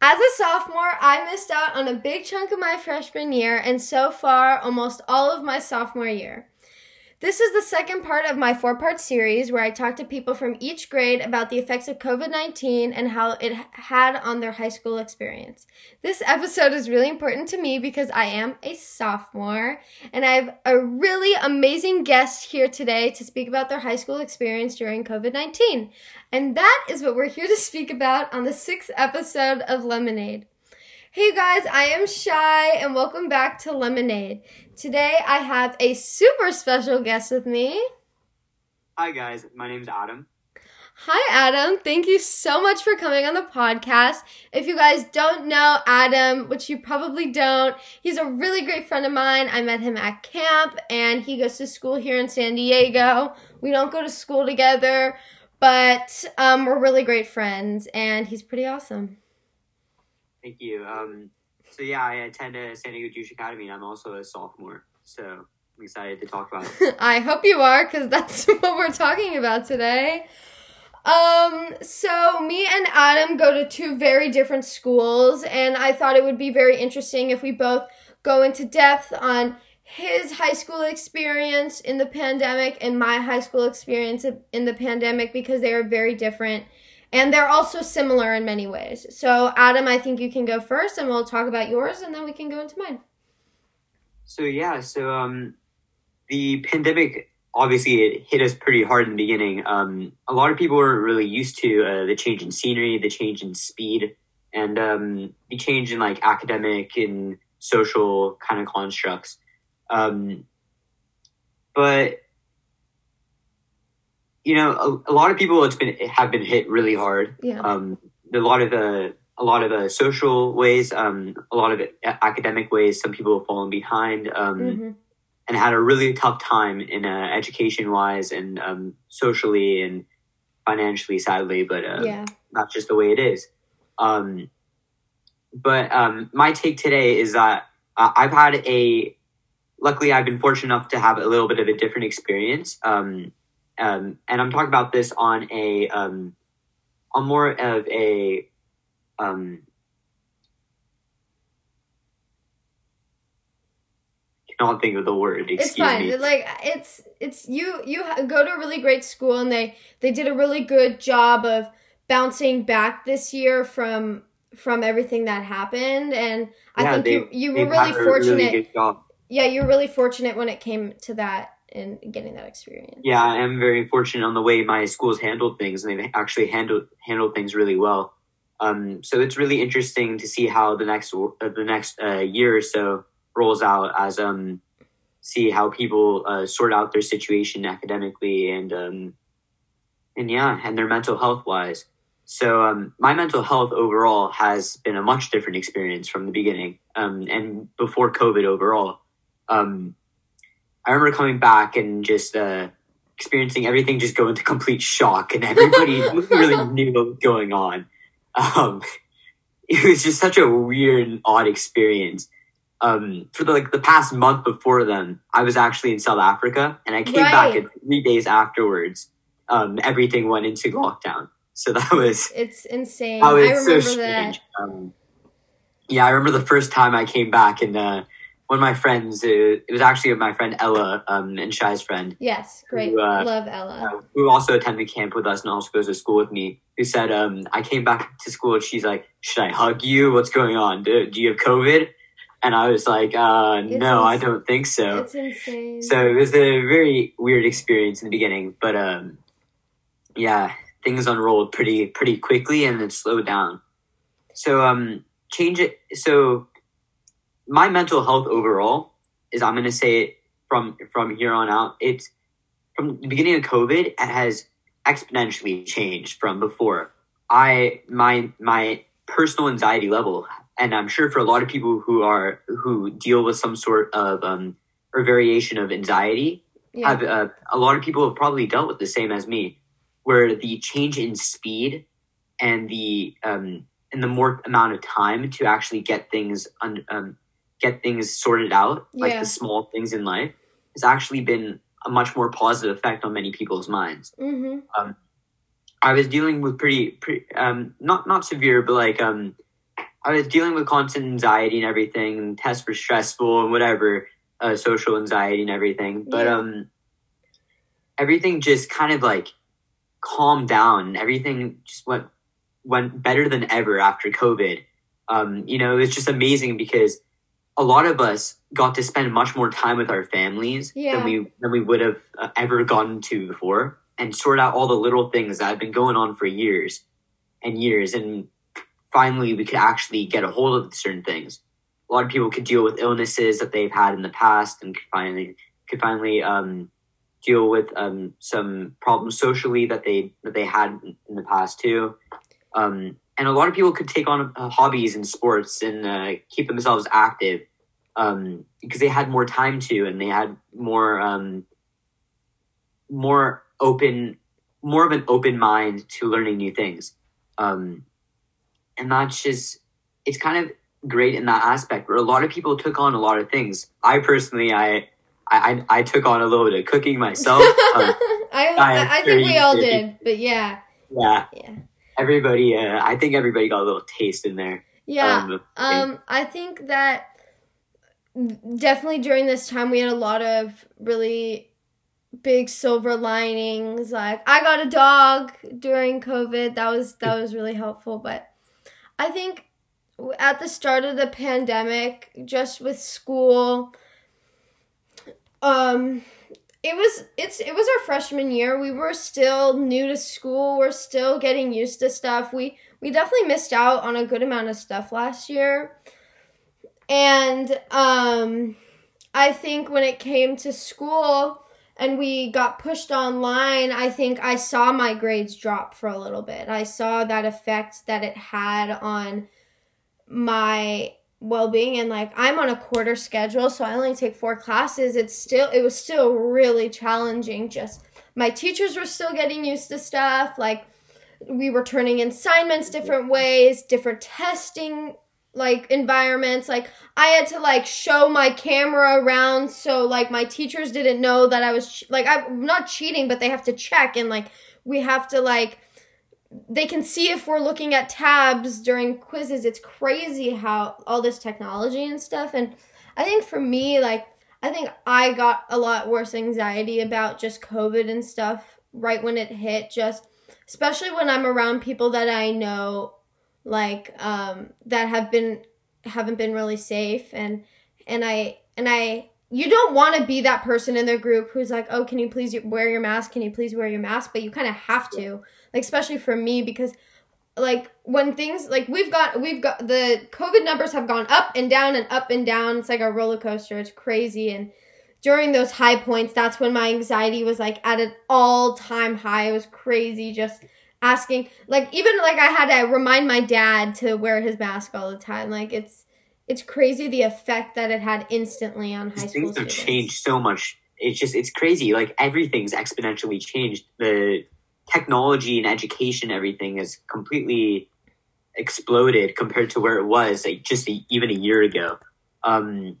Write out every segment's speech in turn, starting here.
As a sophomore, I missed out on a big chunk of my freshman year and so far almost all of my sophomore year. This is the second part of my four part series where I talk to people from each grade about the effects of COVID 19 and how it had on their high school experience. This episode is really important to me because I am a sophomore and I have a really amazing guest here today to speak about their high school experience during COVID 19. And that is what we're here to speak about on the sixth episode of Lemonade. Hey guys, I am Shy and welcome back to Lemonade. Today I have a super special guest with me. Hi guys, my name's Adam. Hi Adam, thank you so much for coming on the podcast. If you guys don't know Adam, which you probably don't, he's a really great friend of mine. I met him at camp and he goes to school here in San Diego. We don't go to school together, but um, we're really great friends and he's pretty awesome. Thank you. Um, so yeah, I attend a San Diego Jewish Academy, and I'm also a sophomore. So I'm excited to talk about it. I hope you are, because that's what we're talking about today. Um, so me and Adam go to two very different schools, and I thought it would be very interesting if we both go into depth on his high school experience in the pandemic and my high school experience in the pandemic because they are very different and they're also similar in many ways. So, Adam, I think you can go first and we'll talk about yours and then we can go into mine. So, yeah, so um, the pandemic obviously it hit us pretty hard in the beginning. Um, a lot of people weren't really used to uh, the change in scenery, the change in speed, and um, the change in like academic and social kind of constructs. Um, but you know, a, a, lot of people it's been have been hit really hard. Yeah. Um, a lot of the a lot of the social ways, um, a lot of academic ways. Some people have fallen behind, um, mm-hmm. and had a really tough time in uh, education wise and um, socially and financially. Sadly, but uh, yeah, that's just the way it is. Um, but um, my take today is that uh, I've had a. Luckily, I've been fortunate enough to have a little bit of a different experience. Um, um, and I'm talking about this on a um, on more of a um, cannot think of the word. Excuse it's fine. Me. Like it's it's you you go to a really great school and they they did a really good job of bouncing back this year from from everything that happened and I yeah, think they, you you were really fortunate. Really yeah, you're really fortunate when it came to that in getting that experience. Yeah, I am very fortunate on the way my school's handled things, and they've actually handled handled things really well. Um, so it's really interesting to see how the next uh, the next uh, year or so rolls out as um see how people uh, sort out their situation academically and um and yeah and their mental health wise. So um, my mental health overall has been a much different experience from the beginning um, and before COVID overall. Um, I remember coming back and just uh, experiencing everything just go into complete shock, and everybody really knew what was going on. Um, it was just such a weird and odd experience. Um, for the, like the past month before then, I was actually in South Africa, and I came right. back, and three days afterwards, um, everything went into lockdown. So that was it's insane. I remember so that. Um, yeah, I remember the first time I came back, and uh, one of my friends, it was actually my friend Ella um, and Shy's friend. Yes, great. Who, uh, Love Ella. Uh, who also attended camp with us and also goes to school with me. Who said, um, I came back to school and she's like, Should I hug you? What's going on? Do, do you have COVID? And I was like, uh, No, I don't think so. It's insane. So it was a very weird experience in the beginning. But um, yeah, things unrolled pretty pretty quickly and then slowed down. So um, change it. So my mental health overall is I'm going to say it from from here on out. It's from the beginning of COVID it has exponentially changed from before. I my my personal anxiety level, and I'm sure for a lot of people who are who deal with some sort of um, or variation of anxiety, yeah. have uh, a lot of people have probably dealt with the same as me, where the change in speed and the um, and the more amount of time to actually get things un, um, get things sorted out, like yeah. the small things in life, has actually been a much more positive effect on many people's minds. Mm-hmm. Um, I was dealing with pretty, pretty um, not not severe, but like um, I was dealing with constant anxiety and everything, and tests were stressful and whatever, uh, social anxiety and everything. But Yeah. um, everything just kind of like calmed down. Everything just went went better than ever after COVID. Um, you know, it was just amazing because a lot of us got to spend much more time with our families Yeah. than we than we would have uh, ever gotten to before, and sort out all the little things that have been going on for years and years, and finally we could actually get a hold of certain things. A lot of people could deal with illnesses that they've had in the past, and could finally could finally um, deal with um, some problems socially that they that they had in the past too. Um, and a lot of people could take on uh, hobbies and sports and uh, keep themselves active um, because they had more time to, and they had more um, more open, more of an open mind to learning new things. Um, and that's just it's kind of great in that aspect where a lot of people took on a lot of things. I personally, I I, I took on a little bit of cooking myself. um, I, I I, I think we all did, but yeah, yeah, yeah, everybody. Uh, I think everybody got a little taste in there. yeah. Um, Um, I think that definitely during this time we had a lot of really big silver linings. Like I got a dog during COVID. That was that was really helpful. But I think at the start of the pandemic, just with school, um, it was it's it was our freshman year. We were still new to school. We're still getting used to stuff. We we definitely missed out on a good amount of stuff last year. And um I think when it came to school and we got pushed online, I think I saw my grades drop for a little bit. I saw that effect that it had on my well-being and like I'm on a quarter schedule, so I only take 4 classes. It's still it was still really challenging just my teachers were still getting used to stuff like we were turning in assignments different ways, different testing like environments. Like I had to like show my camera around so like my teachers didn't know that I was like I'm not cheating, but they have to check and like we have to like they can see if we're looking at tabs during quizzes. It's crazy how all this technology and stuff and I think for me like I think I got a lot worse anxiety about just COVID and stuff right when it hit just especially when I'm around people that I know like um that have been haven't been really safe and and I and I you don't want to be that person in their group who's like, "Oh, can you please wear your mask? Can you please wear your mask?" But you kind of have to. Like especially for me because like when things like we've got we've got the covid numbers have gone up and down and up and down it's like a roller coaster it's crazy and during those high points that's when my anxiety was like at an all time high it was crazy just asking like even like i had to remind my dad to wear his mask all the time like it's it's crazy the effect that it had instantly on high These school things have changed so much. It's just it's crazy. Like everything's exponentially changed. The technology and education, everything has completely exploded compared to where it was like just a, even a year ago. Um,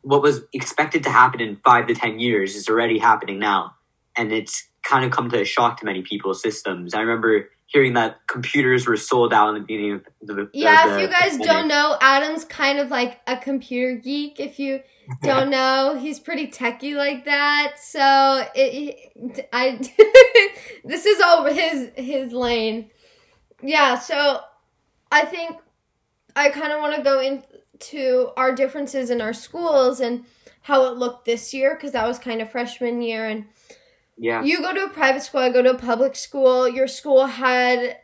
what was expected to happen in five to ten years is already happening now, and it's kind of come to a shock to many people's systems. I remember hearing that computers were sold out in the beginning of the Yeah, the if you guys don't know, Adam's kind of like a computer geek. If you don't know, he's pretty techie like that. So it, I, this is all his his lane. Yeah. So I think I kind of want to go into our differences in our schools and how it looked this year because that was kind of freshman year and yeah. you go to a private school, I go to a public school. Your school had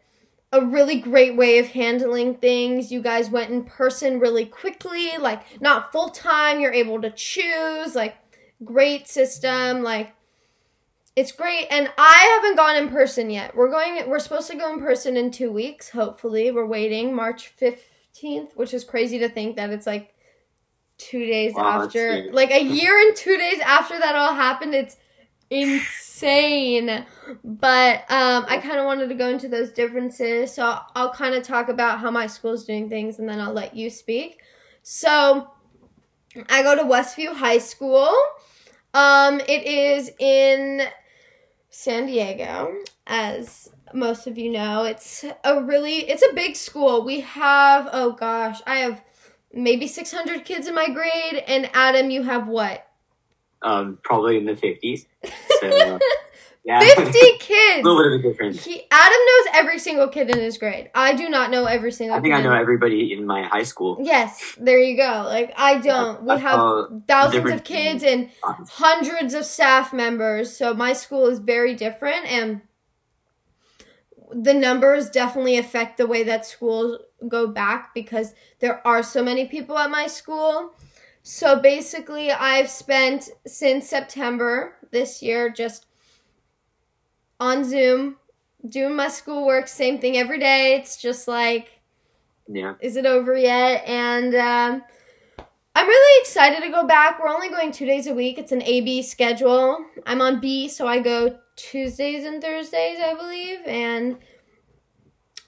a really great way of handling things. You guys went in person really quickly, like not full time. You're able to choose, like great system, like it's great. And I haven't gone in person yet. We're going we're supposed to go in person in 2 weeks, hopefully. We're waiting March 15th, which is crazy to think that it's like 2 days Wow, after like a year and 2 days after that all happened. It's insane. But um, I kind of wanted to go into those differences. So I'll, kind of talk about how my school's doing things and then I'll let you speak. So I go to Westview High School. Um, it is in San Diego. as most of you know. It's a really it's a big school. We have oh gosh, I have maybe 600 kids in my grade and Adam you have what? Um probably in the 50s. So uh, yeah. 50 kids. a little bit of a difference. He, Adam knows every single kid in his grade. I do not know every single I think I know everybody in my high school. Yes, there you go. Like I don't. We have thousands of kids and hundreds of staff members. So my school is very different and the numbers definitely affect the way that schools go back because there are so many people at my school. So basically, I've spent since September this year just on Zoom doing my schoolwork, same thing every day. It's just like Yeah. is it over yet? And um, I'm really excited to go back. We're only going two days a week. It's an A B schedule. I'm on B, so I go Tuesdays and Thursdays, I believe. And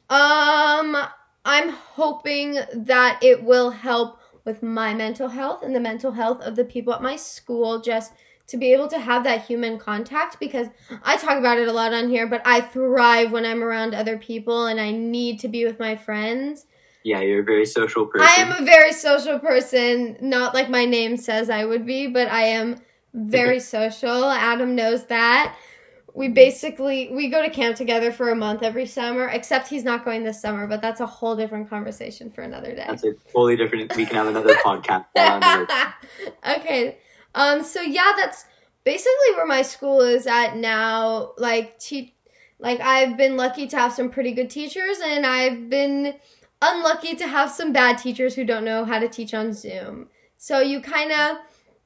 um, I'm hoping that it will help with my mental health and the mental health of the people at my school. Just to be able to have that human contact because I talk about it a lot on here, but I thrive when I'm around other people and I need to be with my friends. Yeah, you're a very social person. I am a very social person, not like my name says I would be, but I am very social. Adam knows that. We basically we go to camp together for a month every summer, except he's not going this summer, but that's a whole different conversation for another day. That's a totally different. We can have another podcast. okay. Um so yeah, that's basically where my school is at now. Like te- like I've been lucky to have some pretty good teachers and I've been unlucky to have some bad teachers who don't know how to teach on Zoom. So you kind of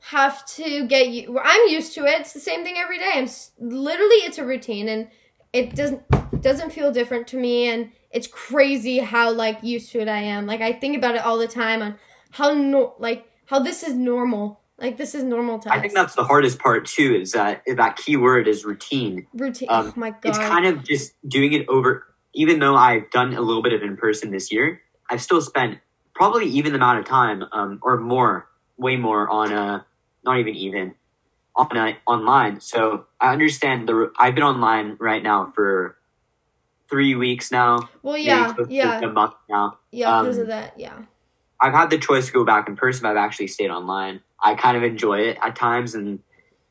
have to get you I'm used to it. It's the same thing every day. I'm literally it's a routine and it doesn't doesn't feel different to me and it's crazy how like used to it I am. Like I think about it all the time on how no like how this is normal. Like this is normal to us. I think that's the hardest part too. Is that that key word is routine. routine. um, oh my god. It's kind of just doing it over. Even though I've done a little bit of in person this year, I've still spent probably even the amount of time, um, or more, way more on a not even even on a, online. So I understand the. I've been online right now for three weeks now. well, yeah, yeah, a month now. yeah, because um, of that, yeah. I've had the choice to go back in person, but I've actually stayed online. I kind of enjoy it at times, and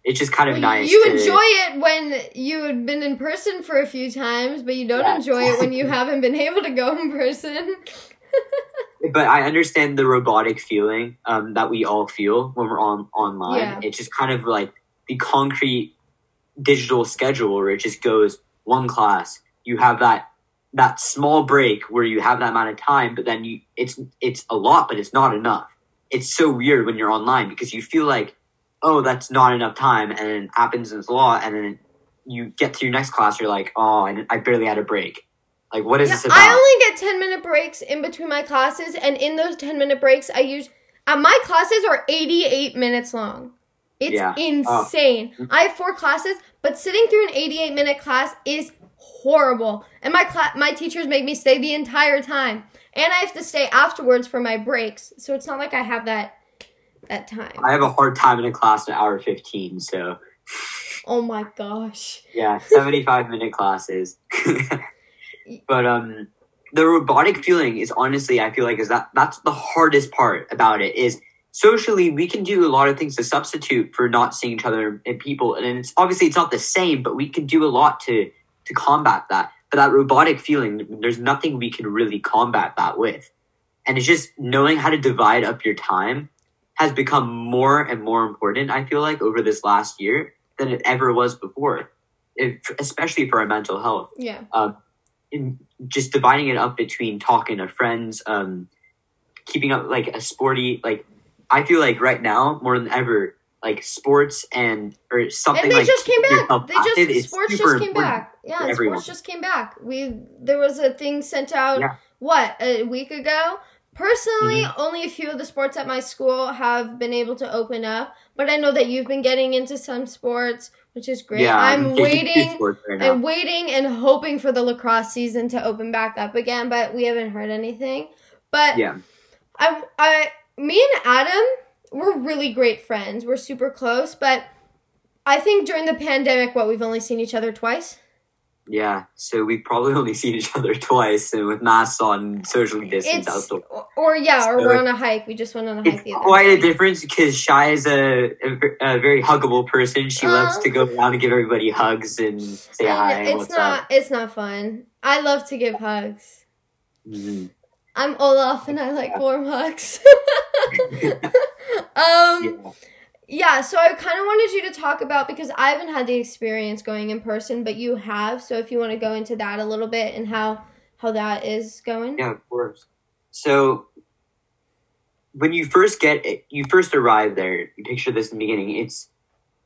it's just kind of Well, nice. You to- enjoy it when you've been in person for a few times, but you don't Yeah. enjoy it when you haven't been able to go in person. but I understand the robotic feeling um, that we all feel when we're on online. Yeah. It's just kind of like the concrete digital schedule where it just goes one class. You have that that small break where you have that amount of time, but then you it's it's a lot, but it's not enough. It's so weird when you're online because you feel like, oh, that's not enough time, and it happens in a lot, and then you get to your next class, you're like, oh, I, I barely had a break. Like, what is Yeah, this about? I only get 10 minute breaks in between my classes, and in those 10 minute breaks, I use. Uh, my classes are 88 minutes long. It's Yeah. Oh. insane. I have four classes, but sitting through an 88 minute class is horrible. And my cla- my teachers make me stay the entire time. And I have to stay afterwards for my breaks. So it's not like I have that that time. I have a hard time in a class an hour 15, so oh my gosh. yeah, 75 minute classes. but um the robotic feeling is honestly I feel like is that that's the hardest part about it is socially we can do a lot of things to substitute for not seeing each other in people. And it's obviously it's not the same but we can do a lot to to combat that. But that robotic feeling there's nothing we can really combat that with. And it's just knowing how to divide up your time has become more and more important i feel like over this last year than it ever was before if, especially for our mental health. Yeah. in just dividing it up between talking to friends, um, keeping up like a sporty like I feel like right now more than ever like sports and or something and they like just came back. They just is sports just came back. Yeah, and everyone. sports just came back. We there was a thing sent out Yeah. what a week ago. Personally, Mm-hmm. only a few of the sports at my school have been able to open up, but I know that you've been getting into some sports, which is great. Yeah, I'm waiting. right. I'm waiting and hoping for the lacrosse season to open back up again, but we haven't heard anything. But Yeah. I, I, me and Adam, we're really great friends. We're super close, but I think during the pandemic, what we've only seen each other twice. Yeah, so we've probably only seen each other twice, and with masks on, socially distanced It's outdoors. or, or yeah, or we're on a hike. We just went on a hike It's the other quite a day. difference because Shy is a, a, a very huggable person. She loves Uh. to go around and give everybody hugs and say I hi. it's what's not up. it's not fun. I love to give hugs. Mhm. I'm Olaf and I like warm hugs. um Yeah. Yeah, so I kind of wanted you to talk about because I haven't had the experience going in person, but you have. So if you want to go into that a little bit and how how that is going. Yeah, of course. So when you first get it, you first arrive there, you picture this in the beginning. It's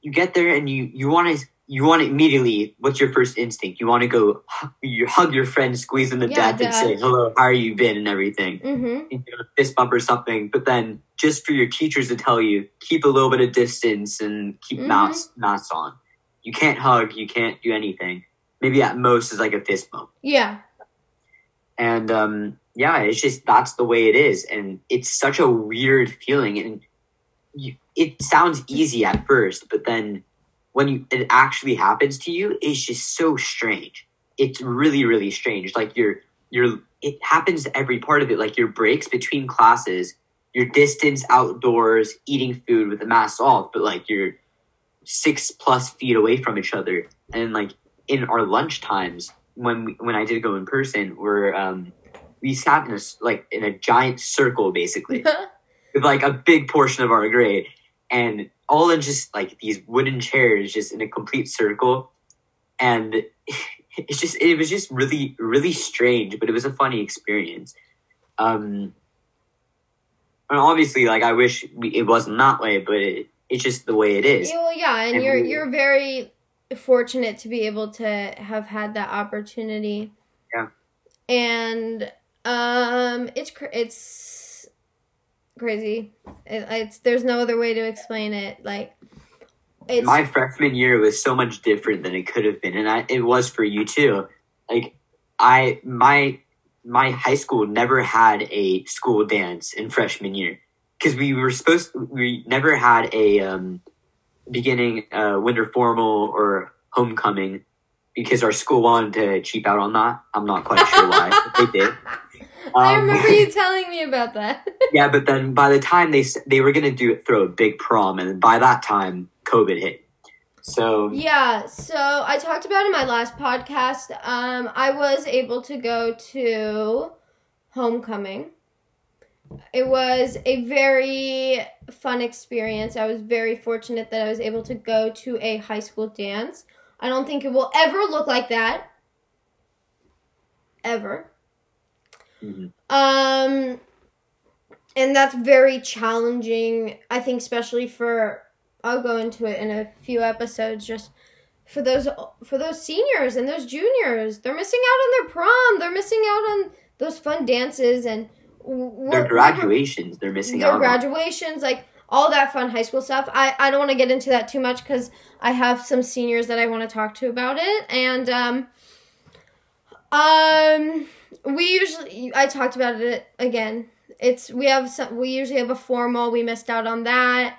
you get there and you you want to you want to immediately. What's your first instinct? You want to go you hug your friend, squeeze them to Yeah, death, and say hello, how are you been, and everything. Mhm. You know, fist bump or something. But then just for your teachers to tell you, keep a little bit of distance and keep Mhm. masks masks on. You can't hug. You can't do anything. Maybe at most is like a fist bump Yeah. and um yeah it's just that's the way it is and it's such a weird feeling and you, it sounds easy at first but then when you, it actually happens to you it's just so strange. It's really really strange. Like you're you're it happens to every part of it. Like your breaks between classes your distance outdoors eating food with the mask off but like you're six plus feet away from each other. And like in our lunch times when we, when I did go in person, where um, we sat in a like in a giant circle basically with like a big portion of our grade, and all in just like these wooden chairs, just in a complete circle, and it's just it was just really really strange, but it was a funny experience. Um, and obviously, like I wish we, it wasn't that way, but it, it's just the way it is. Yeah, well, yeah, and And you're we- you're very fortunate to be able to have had that opportunity. Yeah. And um, it's it's crazy. It, it's there's no other way to explain it. Like it's my freshman year was so much different than it could have been and I, it was for you too like i my my high school never had a school dance in freshman year because we were supposed we never had a um, beginning uh, winter formal or homecoming because our school wanted to cheap out on that i'm not quite sure why but they did I Um, remember you telling me about that. yeah but then by the time they they were gonna do it throw a big prom and by that time covid hit so Yeah, so I talked about in my last podcast. Um, I was able to go to homecoming. It was a very fun experience. I was very fortunate that I was able to go to a high school dance. I don't think it will ever look like that. Ever. Mhm. Um, and that's very challenging. I think, especially for I'll go into it in a few episodes. Just for those for those seniors and those juniors, they're missing out on their prom. They're missing out on those fun dances and their graduations they're missing their out on. graduations, like all that fun high school stuff. I, I don't want to get into that too much because I have some seniors that I want to talk to about it. And um, um, we usually I talked about it again. It's we have some. We usually have a formal. We missed out on that.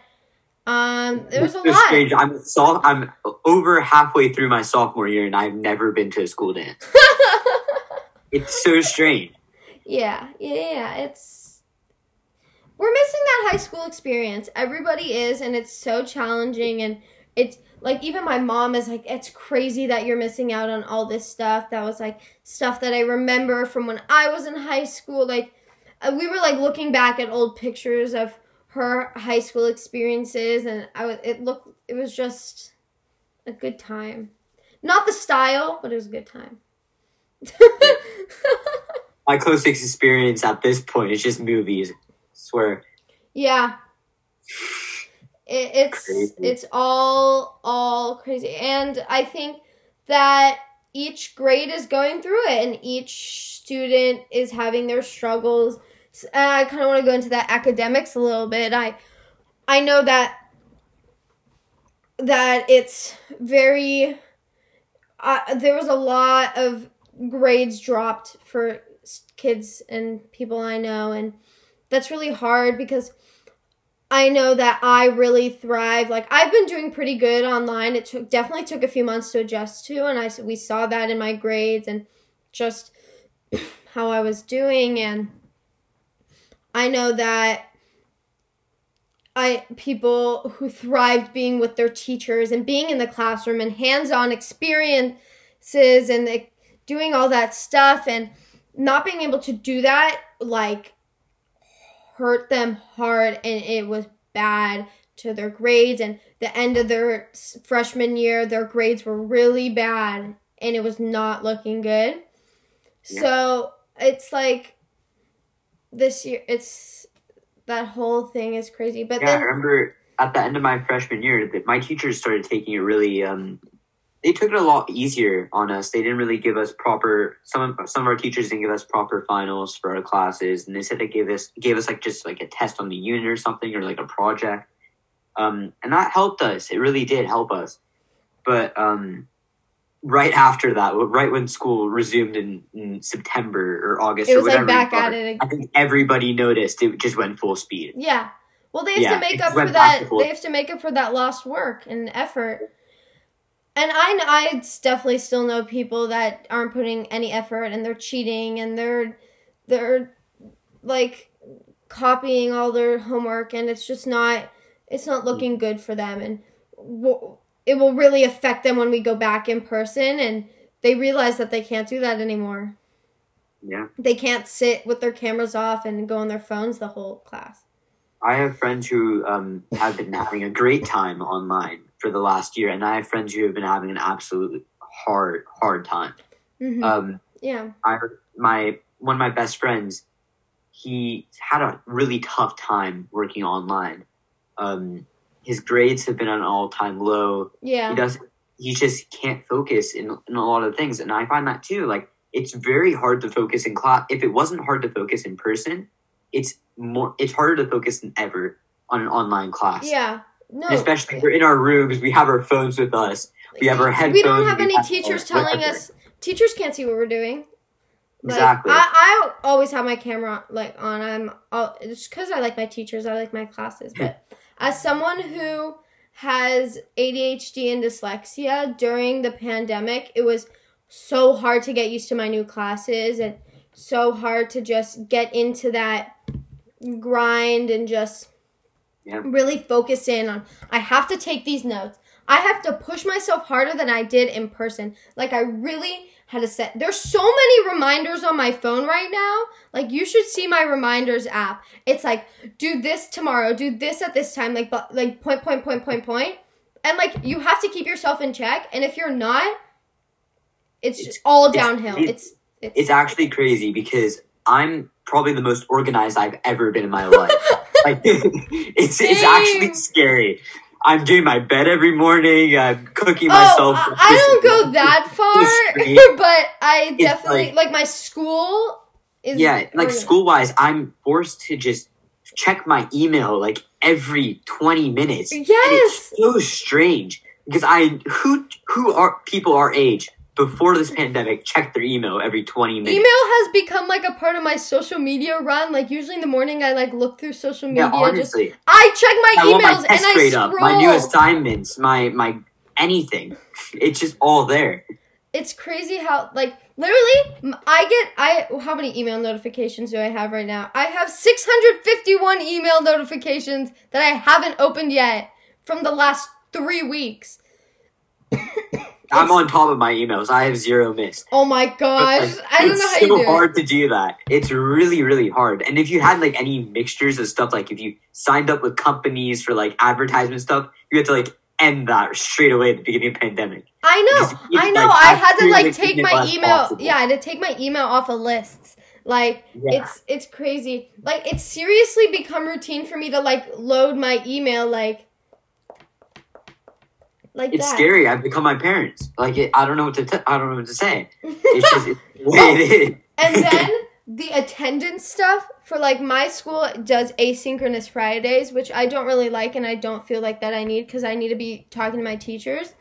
Um, there was a lot. strange. I'm so, I'm over halfway through my sophomore year and I've never been to a school dance. It's so strange. Yeah, yeah, yeah. It's we're missing that high school experience. Everybody is, and it's so challenging. And it's like even my mom is like, it's crazy that you're missing out on all this stuff. That was like stuff that I remember from when I was in high school. Like uh, we were like looking back at old pictures of her high school experiences, and I was it looked it was just a good time. Not the style, but it was a good time. My closest experience at this point is just movies. swear. Yeah. It, it's Crazy. it's all all crazy, and I think that each grade is going through it, and each student is having their struggles. I kind of want to go into that academics a little bit. I I know that that it's very. Uh, there was a lot of grades dropped for kids and people I know, and that's really hard because I know that I really thrive. Like I've been doing pretty good online. It took definitely took a few months to adjust to, and I we saw that in my grades and just how I was doing. And I know that I people who thrived being with their teachers and being in the classroom and hands-on experiences and like, doing all that stuff and not being able to do that like hurt them hard and it was bad to their grades. And the end of their freshman year their grades were really bad and it was not looking good. Yeah. so it's like this year it's that whole thing is crazy. But yeah then, i remember at the end of my freshman year that my teachers started taking it really um they took it a lot easier on us. They didn't really give us proper some of some of our teachers didn't give us proper finals for our classes, and they said they gave us gave us like just like a test on the unit or something or like a project, um, and that helped us. It really did help us. But um, right after that, right when school resumed in, in September or August it was or whatever, like back at it. I think everybody noticed it just went full speed. Yeah. Well, they have yeah, to make up for that. They have to make up for that lost work and effort and I I definitely still know people that aren't putting any effort and they're cheating and they're they're like copying all their homework and it's just not it's not looking good for them and it will really affect them when we go back in person and they realize that they can't do that anymore. Yeah. They can't sit with their cameras off and go on their phones the whole class. I have friends who um, have been having a great time online for the last year, and I have friends who have been having an absolutely hard, hard time. Mm-hmm. Um, yeah, I my one of my best friends, he had a really tough time working online. Um, his grades have been on an all time low. Yeah, he does. He just can't focus in in a lot of things, and I find that too. Like it's very hard to focus in class. If it wasn't hard to focus in person, it's more. It's harder to focus than ever on an online class. Yeah, no. Especially we're in our rooms, we have our phones with us. We have our headphones. We don't have any teachers telling us. Teachers can't see what we're doing. Like, exactly. I, I always have my camera like on. I'm all, it's because I like my teachers. I like my classes. But as someone who has ADHD and dyslexia during the pandemic, it was so hard to get used to my new classes and so hard to just get into that grind and just yeah. really focus in on I have to take these notes. I have to push myself harder than I did in person. Like I really had to set there's so many reminders on my phone right now. Like you should see my reminders app. It's like do this tomorrow, do this at this time, like but like point point point point point. And like you have to keep yourself in check. And if you're not, it's, it's all downhill. It's, it's it's, it's actually crazy because I'm probably the most organized I've ever been in my life. Like it's it's actually scary. I'm doing my bed every morning. I'm cooking oh, myself. I, I don't go that far, but I definitely like, like, my school is Yeah, like school wise, I'm forced to just check my email like every 20 minutes. Yes. And it's so strange because I who who are people our age before this pandemic check their email every 20 minutes. Email has become like a part of my social media run. Like usually in the morning I like look through social media. Yeah, honestly. Just, I check my I emails my and I scroll. Up, my new assignments, my my anything. It's just all there. It's crazy how like literally I get I how many email notifications do I have right now? I have 651 email notifications that I haven't opened yet from the last 3 weeks. I'm on top of my emails. I have zero missed. Oh my gosh. Like, I don't know how you do It's so hard to do that. It's really, really hard. And if you had like any mixtures of stuff, like if you signed up with companies for like advertisement stuff, you had to like end that straight away at the beginning of the pandemic. I know. I know. Like, I had to like take my email. Possible. Yeah, I had to take my email off of lists. Like yeah. it's it's crazy. Like it's seriously become routine for me to like load my email like like it's that. scary. I've become my parents. Like it, I don't know what to. T- I don't know what to say. It's just it's the way it is. and then the attendance stuff for like my school does asynchronous Fridays, which I don't really like, and I don't feel like that I need because I need to be talking to my teachers.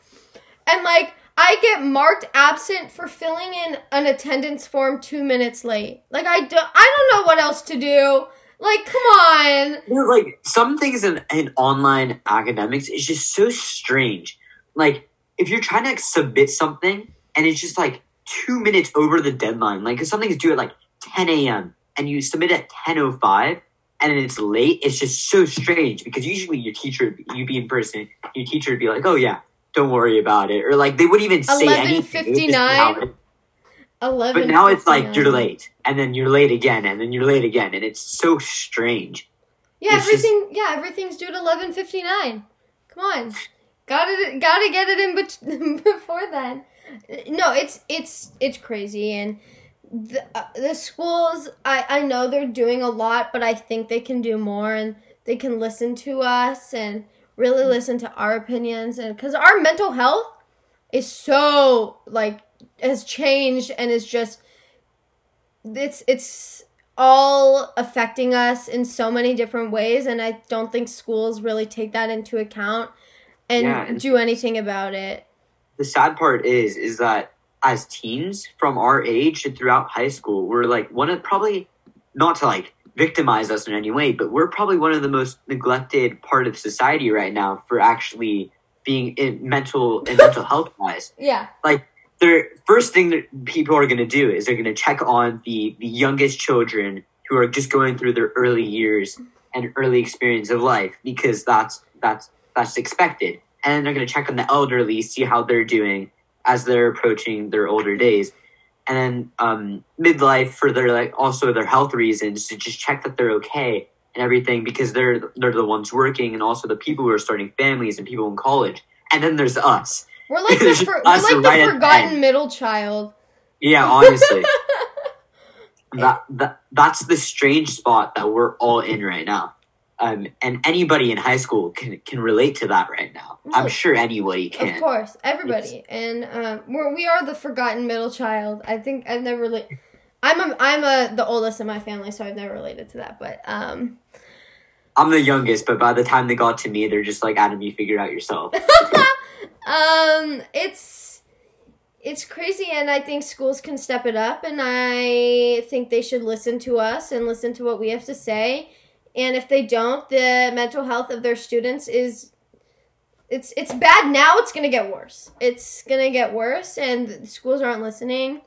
And like I get marked absent for filling in an attendance form two minutes late. Like I don't. I don't know what else to do. Like, come on. You know, like some things in, in online academics is just so strange. Like if you're trying to like, submit something and it's just like two minutes over the deadline, like if something's due at like 10 a.m. and you submit at 10:05 and then it's late, it's just so strange because usually your teacher, you'd be in person, your teacher would be like, "Oh yeah, don't worry about it," or like they wouldn't even say anything. It would just be how 11:59. Eleven. But now it's like you're late, and then you're late again, and then you're late again, and it's so strange. Yeah, It's just- everything. yeah, everything's due at eleven fifty nine. Come on, got to Got to get it in bet- before then. No, it's it's it's crazy, and the uh, the schools. I I know they're doing a lot, but I think they can do more, and they can listen to us and really listen to our opinions, and because our mental health is so like has changed and is just it's it's all affecting us in so many different ways and i don't think schools really take that into account and Yeah, and- do anything about it The sad part is, is that as teens from our age and throughout high school, we're like one of probably not to like victimize us in any way, but we're probably one of the most neglected part of society right now for actually being in mental and mental health wise. yeah Like the first thing that people are going to do is they're going to check on the the youngest children who are just going through their early years and early experience of life because that's that's that's expected. And then they're going to check on the elderly see how they're doing as they're approaching their older days. And then um, midlife for their like also their health reasons to just check that they're okay and everything because they're they're the ones working and also the people who are starting families and people in college. And then there's us. We're like the, for, we're like the forgotten middle child. Yeah honestly. That, that that's the strange spot that we're all in right now. Um, and anybody in high school can can relate to that right now. I'm sure anybody can. of course everybody and um, we're, we are the forgotten middle child i think i've never really i'm a, i'm a the oldest in my family so i've never related to that but um I'm the youngest, but by the time they got to me, they're just like, "Adam, you figure it out yourself." um it's it's crazy and i think schools can step it up and i think they should listen to us and listen to what we have to say and if they don't the mental health of their students is it's it's bad now it's gonna get worse it's gonna get worse and schools aren't listening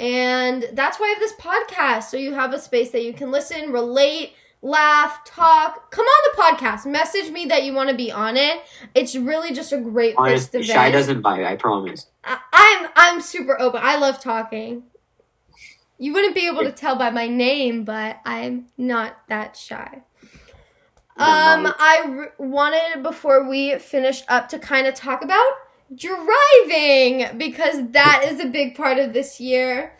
and that's why i have this podcast so you have a space that you can listen relate laugh talk come on the podcast message me that you want to be on it it's really just a great place Honestly, to shy doesn't bite. I promise. I- I'm I'm super open. I love talking. You wouldn't be able to tell by my name, but I'm not that shy. Um, I r- wanted before we finished up to kind of talk about driving because that is a big part of this year.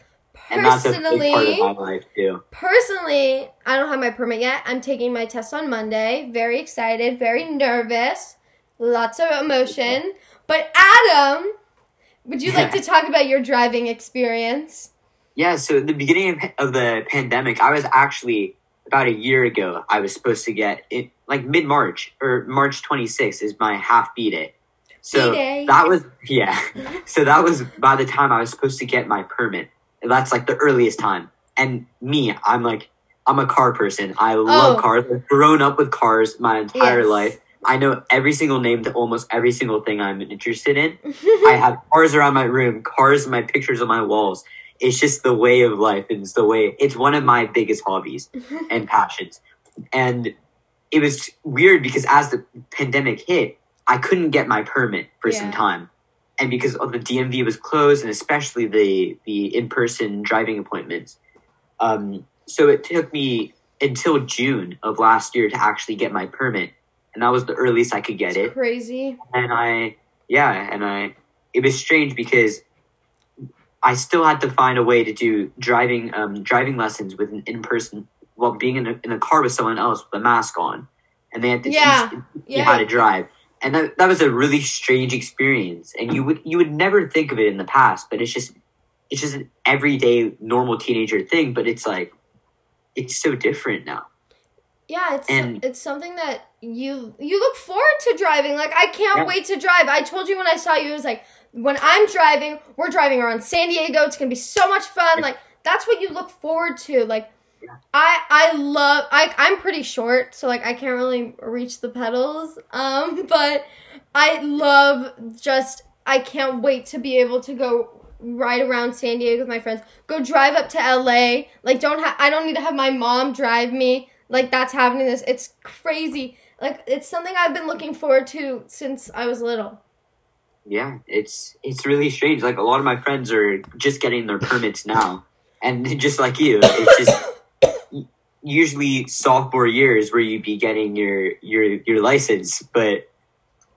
and that's a big Personally, part of my life too. personally, I don't have my permit yet. I'm taking my test on Monday. Very excited, very nervous, lots of emotion. But Adam, would you like to talk about your driving experience? Yeah. So at the beginning of, of the pandemic, I was actually about a year ago. I was supposed to get it like mid March or March 26th is my half B day. So B-Day. that was yeah. So that was by the time I was supposed to get my permit. That's like the earliest time. And me, I'm like, I'm a car person. I love Oh. cars. I've grown up with cars my entire Yes. life. I know every single name to almost every single thing I'm interested in. I have cars around my room, cars, my pictures on my walls. It's just the way of life. and It's the way. It's one of my biggest hobbies and passions. And it was weird because as the pandemic hit, I couldn't get my permit for some time, and because of the DMV was closed, and especially the the in person driving appointments. Um, so it took me until June of last year to actually get my permit, and that was the earliest I could get it crazy. and I yeah, and I it was strange because I still had to find a way to do driving um, driving lessons with an in person while being in a, in a car with someone else with a mask on, and they had to Yeah. teach you how to drive, and that that was a really strange experience, and you would you would never think of it in the past, but it's just it's just an everyday normal teenager thing, but it's like it's so different now. Yeah, it's And- it's something that you you look forward to driving. Like I can't Yeah. wait to drive. I told you when I saw you, it was like when I'm driving, we're driving around San Diego. It's gonna be so much fun. Like that's what you look forward to. Like I I love I I'm pretty short, so like I can't really reach the pedals. Um, but I love just I can't wait to be able to go ride around San Diego with my friends. Go drive up to LA. Like don't ha- I don't need to have my mom drive me. Like that's happening this. It's crazy. Like it's something I've been looking forward to since I was little. Yeah, it's it's really strange. Like a lot of my friends are just getting their permits now, and just like you, it's just usually sophomore years where you'd be getting your your your license, but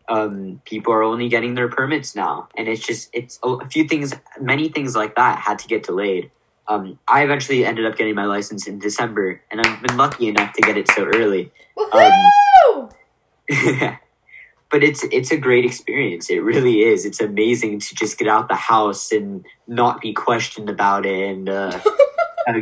um, people are only getting their permits now, and it's just it's a, few things, many things like that had to get delayed. Um, I eventually ended up getting my license in December, and I've been lucky enough to get it so early. Woohoo! but it's it's a great experience. It really is. It's amazing to just get out the house and not be questioned about it, and uh,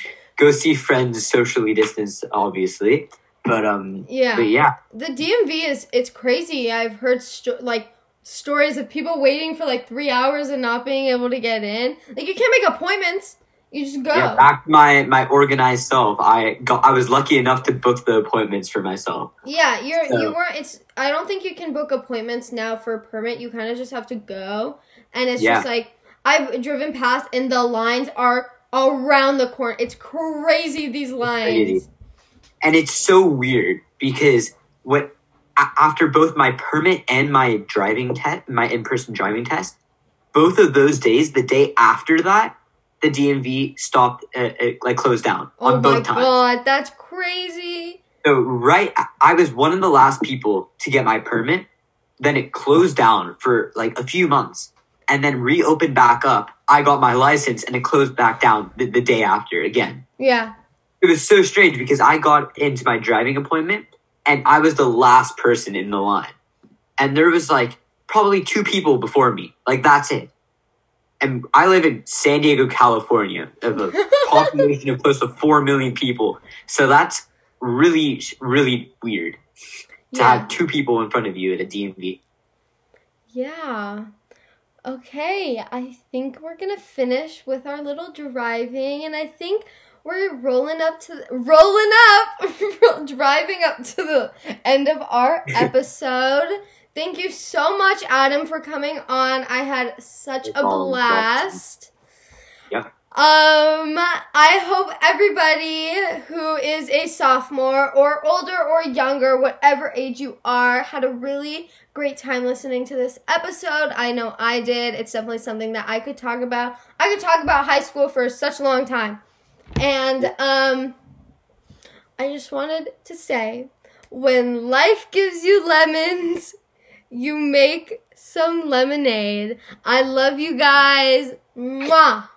go see friends socially distanced, obviously. But um, yeah, but yeah, the DMV is it's crazy. I've heard sto- like stories of people waiting for like three hours and not being able to get in. Like you can't make appointments. You just go. Yeah, back my my organized self. I got I was lucky enough to book the appointments for myself. Yeah, you're So- you weren't. It's I don't think you can book appointments now for a permit. You kind of just have to go, and it's Yeah. just like I've driven past, and the lines are around the corner. It's crazy these lines. crazy. And it's so weird because what after both my permit and my driving test, my in person driving test, both of those days, the day after that, the DMV stopped, uh, uh, like closed down Oh on my both times. god, that's crazy. So right, I was one of the last people to get my permit. Then it closed down for like a few months, and then reopened back up. I got my license, and it closed back down the, the day after again. Yeah. It was so strange because I got into my driving appointment, and I was the last person in the line, and there was like probably two people before me. Like that's it. And I live in San Diego, California, of a population of close to four million people. So that's really, really weird to Yeah. have two people in front of you at a DMV. Yeah. Okay, I think we're gonna finish with our little driving, and I think we're rolling up to the, rolling up, driving up to the end of our episode. Thank you so much, Adam, for coming on. I had such It's a blast. Yeah. Um, I hope everybody who is a sophomore or older or younger, whatever age you are, had a really great time listening to this episode. I know I did. It's definitely something that I could talk about. I could talk about high school for such a long time. And um I just wanted to say when life gives you lemons, you make some lemonade. I love you guys. Mwah.